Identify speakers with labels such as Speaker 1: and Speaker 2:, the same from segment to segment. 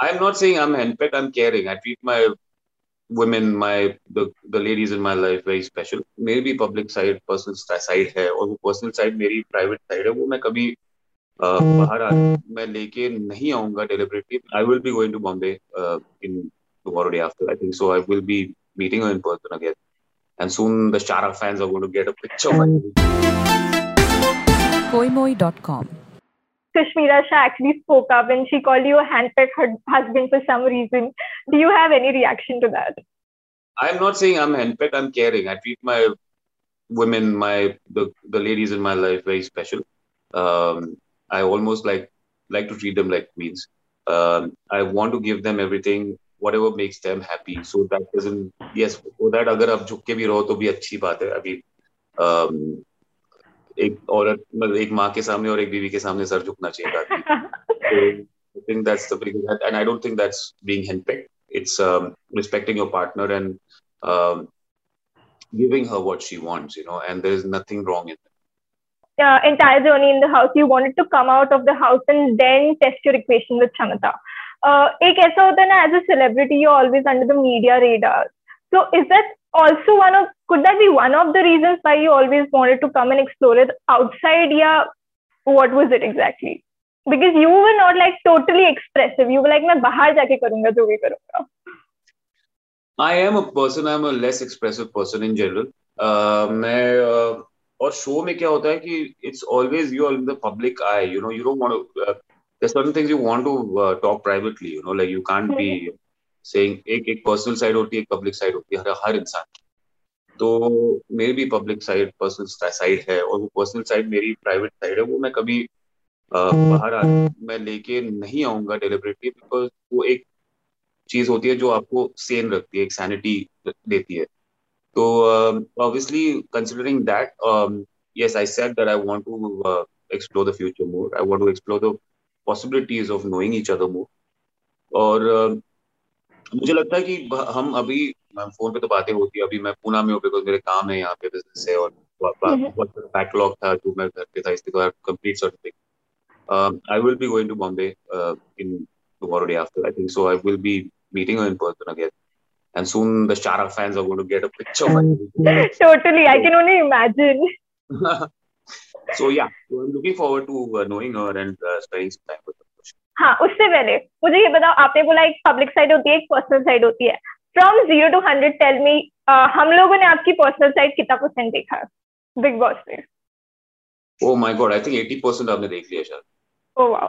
Speaker 1: I'm not saying I'm henpecked. I'm caring. I treat my women, my the the ladies in my life very special. मेरी भी public side, personal side है और वो personal side मेरी private side है वो मैं कभी uh, बाहर आ मैं लेके नहीं आऊंगा deliberately. I will be going to Bombay uh, in tomorrow day after. I think so. I will be meeting her in person again. And soon the Shara fans are going to get a picture.
Speaker 2: Koimoi.com
Speaker 3: Kashmira Shah actually spoke up and she called you a handpicked husband for some reason. Do you have any reaction to that?
Speaker 1: I'm not saying I'm handpicked. I'm caring. I treat my women, my the, the ladies in my life very special. Um, I almost like like to treat them like queens. Um, I want to give them everything, whatever makes them happy. So that doesn't yes, so that अगर आप झुक के भी रहो तो भी अच्छी बात है. अभी um, एक औरत मतलब एक माँ के सामने और एक बीवी के सामने सर झुकना चाहिए I think that's the big and I don't think that's being henpecked. It's um, respecting your partner and um, giving her what she wants, you know, and there is nothing wrong in
Speaker 3: that. Uh, entire journey in the house, you wanted to come out of the house and then test your equation with Shamita. Uh, एक ऐसा as a celebrity, you're always under the media radar. So is that also one of? could that be one of the reasons why you always wanted to come and explore it outside yeah what was it exactly because you were not like totally expressive you were like मैं बाहर जाके करूंगा जो भी करूंगा
Speaker 1: I am a person I'm a less expressive person in general uh, मैं uh, और show में क्या होता है कि it's always you are in the public eye you know you don't want to uh, there's certain things you want to uh, talk privately you know like you can't be saying एक एक personal side होती है एक public side होती है हर हर इंसान तो मेरी भी पब्लिक साइड पर्सनल साइड है और वो पर्सनल साइड मेरी प्राइवेट साइड है वो मैं कभी बाहर आ मैं लेके नहीं आऊँगा डेलिबरेटली बिकॉज़ वो एक चीज़ होती है जो आपको सेन रखती है एक सैनिटी देती है। तो obviously considering that yes i said that i want to uh, explore the future more. I want to explore the possibilities of knowing other more. और uh, मुझे लगता है कि हम अभी फ़ोन पे तो बातें होती है अभी मैं पूना में हूँ बिकॉज़ मेरे काम है यहाँ पे बिज़नेस है और बैकलॉग था जो मैं घर पे था इसके बाद complete certificate I will be going to Bombay in tomorrow day after. I think so. I will be meeting her in person again. And soon the Shara fans are going to get a picture.
Speaker 3: totally. I can only imagine.
Speaker 1: so yeah, so I'm looking forward to uh, knowing her and uh, spending some time with her.
Speaker 3: हाँ उससे पहले मुझे ये बताओ आपने बोला एक public side होती है एक पर्सनल साइड होती है from zero to hundred tell me हम लोगों ने आपकी पर्सनल साइड कितना परसेंट देखा बिग बॉस में?
Speaker 1: Oh my God I think 80% आपने देख लिया शायद।
Speaker 3: ओह वाओ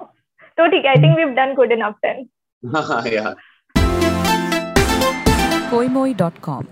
Speaker 3: तो ठीक है I think we have done good enough then
Speaker 1: हाँ या
Speaker 2: koimoi.com